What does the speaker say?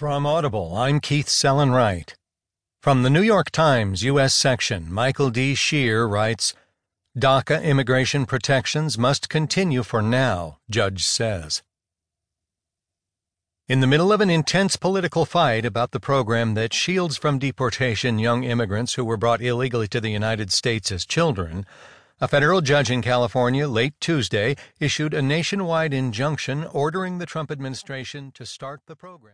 From Audible, I'm Keith Sellon-Wright. From the New York Times U.S. section, Michael D. Shear writes DACA immigration protections must continue for now, judge says. In the middle of an intense political fight about the program that shields from deportation young immigrants who were brought illegally to the United States as children, a federal judge in California late Tuesday issued a nationwide injunction ordering the Trump administration to start the program.